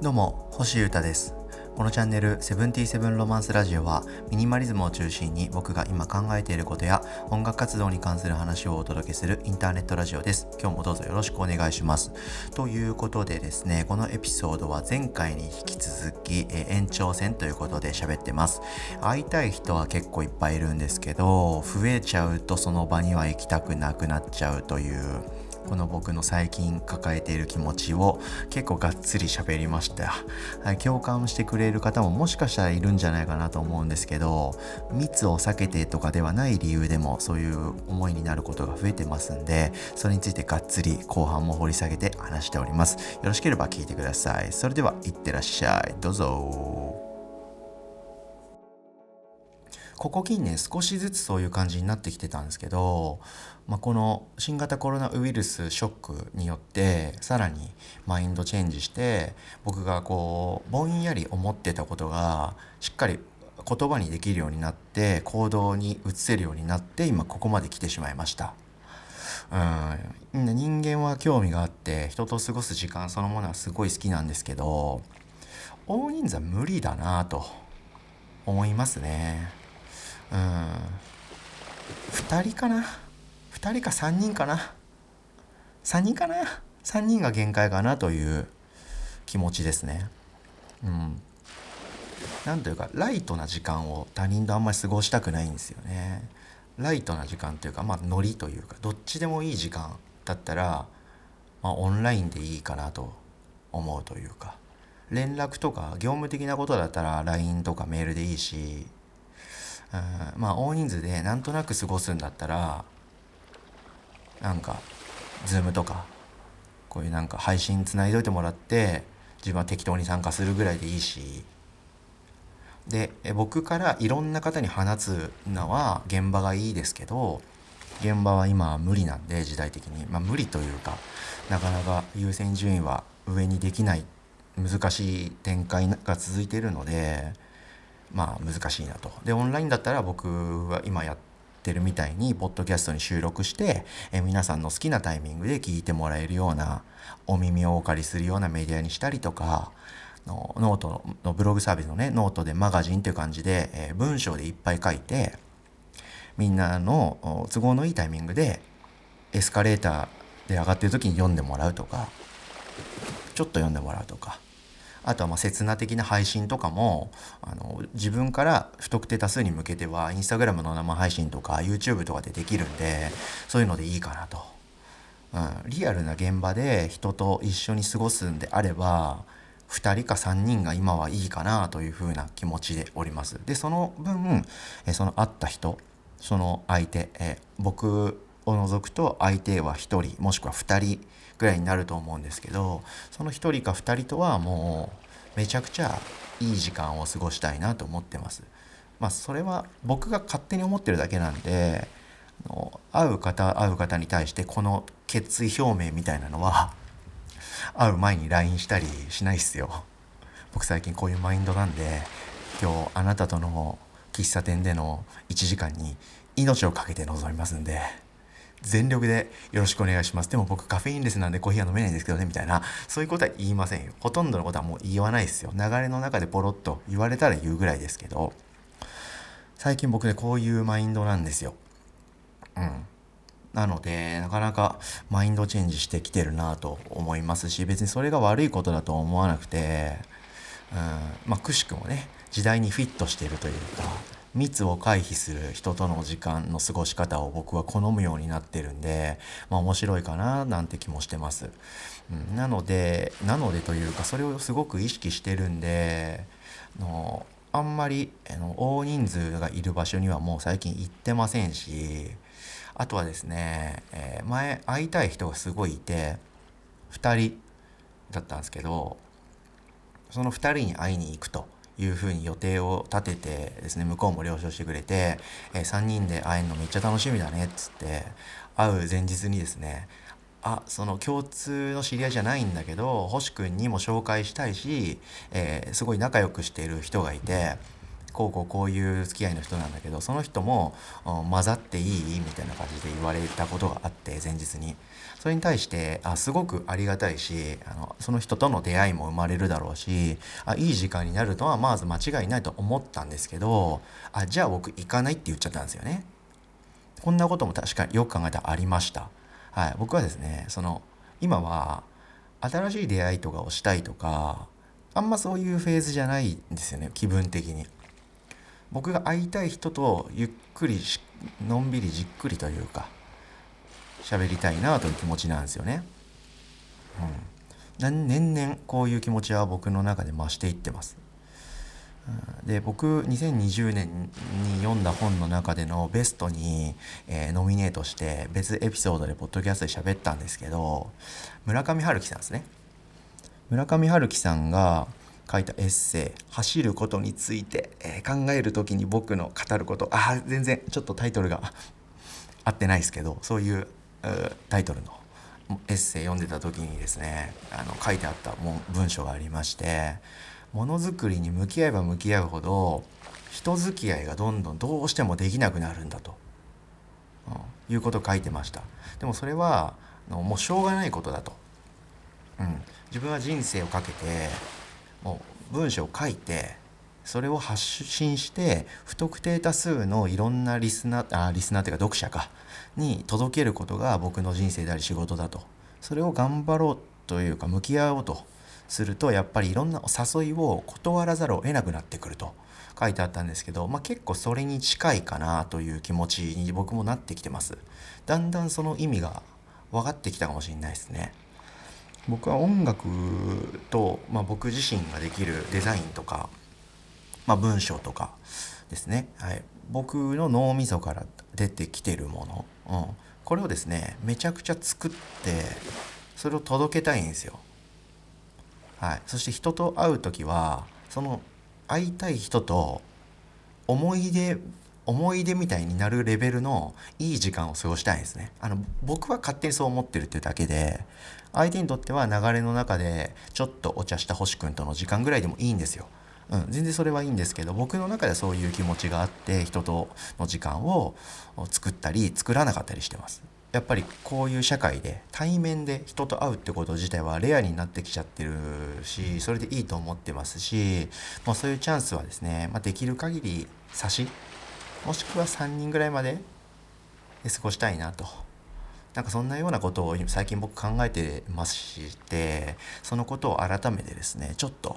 どうも星優太です。このチャンネル「セブンティセブンロマンスラジオ」はミニマリズムを中心に僕が今考えていることや音楽活動に関する話をお届けするインターネットラジオです。今日もどうぞよろしくお願いします。ということでですねこのエピソードは前回に引き続き、え延長戦ということで喋ってます。会いたい人は結構いっぱいいるんですけど増えちゃうとその場には行きたくなくなっちゃうというこの僕の最近抱えている気持ちを結構がっつり喋りました、はい、共感してくれる方ももしかしたらいるんじゃないかなと思うんですけど密を避けてとかではない理由でもそういう思いになることが増えてますんでそれについてがっつり後半も掘り下げて話しております。よろしければ聞いてください。それではいってらっしゃい。どうぞ。ここ近年少しずつそういう感じになってきてたんですけど、まあ、この新型コロナウイルスショックによってさらにマインドチェンジして僕がこうぼんやり思ってたことがしっかり言葉にできるようになって行動に移せるようになって今ここまで来てしまいました。うん、人間は興味があって人と過ごす時間そのものはすごい好きなんですけど大人数は無理だなと思いますね。うん。2人かな？2人か3人かな？3人かな？3人が限界かなという気持ちですね。うん。なんというかライトな時間を他人とあんまり過ごしたくないんですよね。ライトな時間というかまあノリというかどっちでもいい時間だったら、まあ、オンラインでいいかなと思うというか。連絡とか業務的なことだったら LINE とかメールでいいしうん。まあ大人数でなんとなく過ごすんだったらなんか Zoom とかこういうなんか配信つないどいてもらって自分は適当に参加するぐらいでいいし。で僕からいろんな方に放つのは現場がいいですけど現場は今無理なんで時代的に。まあ無理というかなかなか優先順位は上にできない難しい展開が続いているのでまあ難しいなと。でオンラインだったら僕は今やってるみたいにポッドキャストに収録して、え皆さんの好きなタイミングで聞いてもらえるようなお耳をお借りするようなメディアにしたりとかのノートのブログサービスのねノートでマガジンっていう感じで、え、文章でいっぱい書いてみんなの都合のいいタイミングでエスカレーターで上がってる時に読んでもらうとかちょっと読んでもらうとかあとはまあ刹那的な配信とかもあの自分から不特定多数に向けてはインスタグラムの生配信とか YouTube とかでできるんでそういうのでいいかなと。うん、リアルな現場で人と一緒に過ごすんであれば2人か3人が今はいいかなというふうな気持ちでおります。でその分えその会った人その相手え僕を除くと相手は1人もしくは2人ぐらいになると思うんですけどその1人か2人とはもうめちゃくちゃいい時間を過ごしたいなと思ってます。まあ、それは僕が勝手に思ってるだけなんで会う方会う方に対してこの決意表明みたいなのは会う前に LINE したりしないっすよ。僕最近こういうマインドなんで今日あなたとの喫茶店での1時間に命を懸けて臨みますんで。全力でよろしくお願いします。でも僕カフェインレスなんでコーヒーは飲めないんですけどね、みたいな、そういうことは言いませんよ。ほとんどのことはもう言わないですよ。流れの中でポロッと言われたら言うぐらいですけど、最近僕ね、こういうマインドなんですよ。うん。なので、なかなかマインドチェンジしてきてるなと思いますし、別にそれが悪いことだと思わなくて、うん、まあ、くしくもね、時代にフィットしているというか、密を回避する人との時間の過ごし方を僕は好むようになってるんで、まあ、面白いかななんて気もしてます。うん、なのでなのでというかそれをすごく意識してるんでのあんまりあの大人数がいる場所にはもう最近行ってませんしあとはですね、えー、前会いたい人がすごいいて2人だったんですけどその2人に会いに行くと。いうふうに予定を立ててですね向こうも了承してくれて、えー、3人で会えるのめっちゃ楽しみだねっつって会う前日にですねあその共通の知り合いじゃないんだけど星君にも紹介したいし、えー、すごい仲良くしている人がいてこうこうこういう付き合いの人なんだけどその人も混ざっていいみたいな感じで言われたことがあって前日に。それに対してあすごくありがたいしあのその人との出会いも生まれるだろうしあいい時間になるのはまず間違いないと思ったんですけどあじゃあ僕行かないって言っちゃったんですよね。こんなことも確かによく考えたらありました。はい。僕はですねその今は新しい出会いとかをしたいとかあんまそういうフェーズじゃないんですよね気分的に。僕が会いたい人とゆっくりのんびりじっくりというか喋りたいなという気持ちなんですよね。うん、年々こういう気持ちは僕の中で増していってます。で僕2020年に読んだ本の中でのベストに、えー、ノミネートして別エピソードでポッドキャストで喋ったんですけど村上春樹さんですね村上春樹さんが書いたエッセイ「走ることについて、えー、考える時に僕の語ること」あ全然ちょっとタイトルが 合ってないですけどそういうタイトルのエッセイ読んでた時にですねあの書いてあった文章がありましてものづくりに向き合えば向き合うほど人付き合いがどんどんどうしてもできなくなるんだと、うん、いうことを書いてました。でもそれはもうしょうがないことだと、うん、自分は人生をかけて文章を書いてそれを発信して不特定多数のいろんなリスナーあリスナーというか読者かに届けることが僕の人生であり仕事だと。それを頑張ろうというか向き合おうとするとやっぱりいろんな誘いを断らざるを得なくなってくると。書いてあったんですけど、まあ、結構それに近いかなという気持ちに僕もなってきてます。だんだんその意味が分かってきたかもしれないですね。僕は音楽と、まあ、僕自身ができるデザインとか、まあ、文章とかですね、はい、僕の脳みそから出てきてるもの、うん、これをですねめちゃくちゃ作ってそれを届けたいんですよ。はい、そして人と会う時はその会いたい人と思い出思い出みたいになるレベルのいい時間を過ごしたいんですね。あの僕は勝手にそう思ってるっていうだけで相手にとっては流れの中でちょっとお茶した星君との時間ぐらいでもいいんですよ。うん、全然それはいいんですけど僕の中ではそういう気持ちがあって人との時間を作ったり作らなかったりしてます。やっぱりこういう社会で対面で人と会うってこと自体はレアになってきちゃってるしそれでいいと思ってますしもうそういうチャンスはですね、まあ、できる限り差しもしくは3人ぐらいまで過ごしたいなと。なんかそんなようなことを最近僕考えてましてそのことを改めてですねちょっと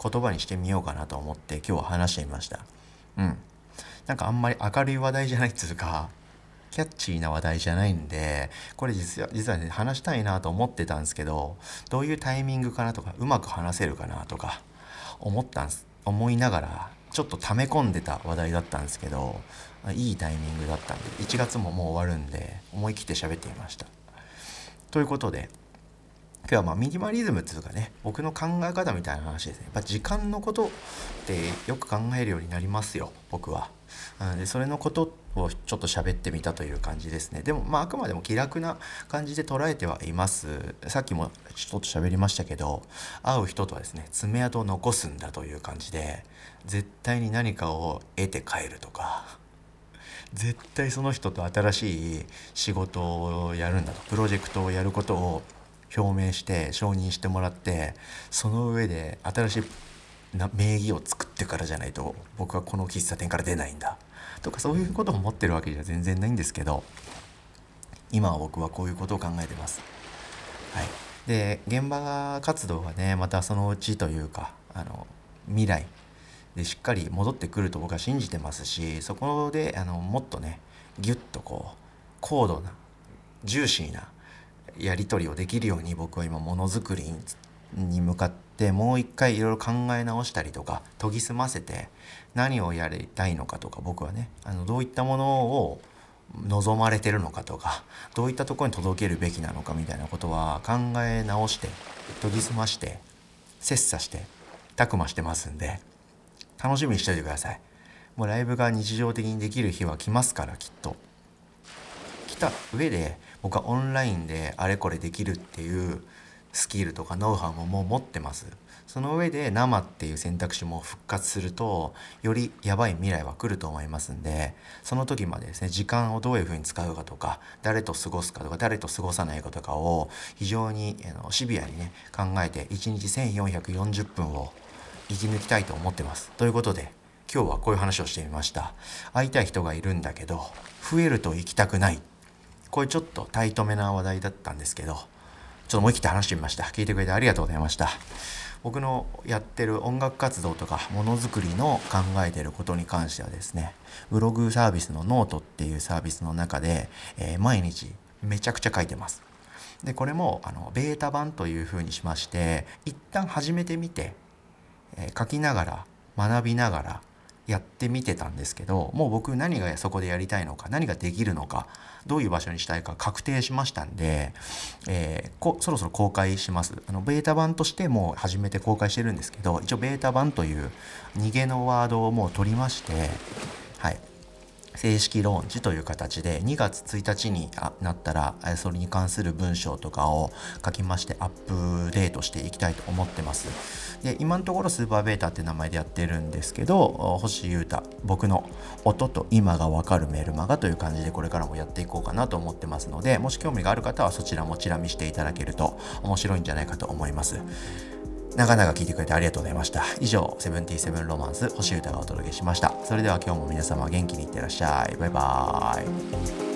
言葉にしてみようかなと思って今日は話してみました。うん。なんかあんまり明るい話題じゃないっつうかキャッチーな話題じゃないんでこれ実は実はね話したいなと思ってたんですけどどういうタイミングかなとかうまく話せるかなとか思ったんす思いながらちょっと溜め込んでた話題だったんですけどいいタイミングだったんで1月ももう終わるんで思い切って喋っていました。ということで今日はまミニマリズムっていうかね僕の考え方みたいな話ですね。やっぱ時間のことってよく考えるようになりますよ僕は。うんでそれのことをちょっと喋ってみたという感じですね。でもまああくまでも気楽な感じで捉えてはいます。さっきもちょっと喋りましたけど会う人とはですね爪痕を残すんだという感じで絶対に何かを得て帰るとか絶対その人と新しい仕事をやるんだとプロジェクトをやることを表明して承認してもらってその上で新しい名義を作ってからじゃないと僕はこの喫茶店から出ないんだとかそういうことを思ってるわけじゃ全然ないんですけど今は僕はこういうことを考えてます。はい、で現場活動はねまたそのうちというかあの未来でしっかり戻ってくると僕は信じてますしそこであのもっとねギュッとこう高度なジューシーなやり取りをできるように僕は今ものづくりに向かってもう一回いろいろ考え直したりとか研ぎ澄ませて何をやりたいのかとか僕はねあのどういったものを望まれてるのかとかどういったところに届けるべきなのかみたいなことは考え直して研ぎ澄まして切磋してたくましてますんで楽しみにしておいてください。もうライブが日常的にできる日は来ますからきっと。た上で僕はオンラインであれこれできるっていうスキルとかノウハウももう持ってます。その上で生っていう選択肢も復活するとよりやばい未来は来ると思いますんでその時までですね時間をどういうふうに使うかとか誰と過ごすかとか誰と過ごさないかとかを非常にシビアにね考えて1日1440分を生き抜きたいと思ってます。ということで今日はこういう話をしてみました。会いたい人がいるんだけど増えると行きたくない。こういうちょっとタイトめな話題だったんですけどちょっと思い切って話してみました。聞いてくれてありがとうございました。僕のやってる音楽活動とかものづくりの考えてることに関してはですねブログサービスのノートっていうサービスの中で、えー、毎日めちゃくちゃ書いてます。でこれもあのベータ版というふうにしまして一旦始めてみて、えー、書きながら学びながらやってみてたんですけどもう僕何がそこでやりたいのか何ができるのかどういう場所にしたいか確定しましたんで、えー、そろそろ公開します。あのベータ版としてもう始めて公開してるんですけど一応ベータ版という逃げのワードをもう取りましてはい。正式ローンチという形で2月1日になったらそれに関する文章とかを書きましてアップデートしていきたいと思ってます。で今のところスーパーベータって名前でやってるんですけど星優太僕の音と今がわかるメルマガという感じでこれからもやっていこうかなと思ってますのでもし興味がある方はそちらもチラ見していただけると面白いんじゃないかと思います。長々聞いてくれてありがとうございました。以上、セブンティーセブンロマンス、星歌がお届けしました。それでは今日も皆様元気にいってらっしゃい。バイバーイ。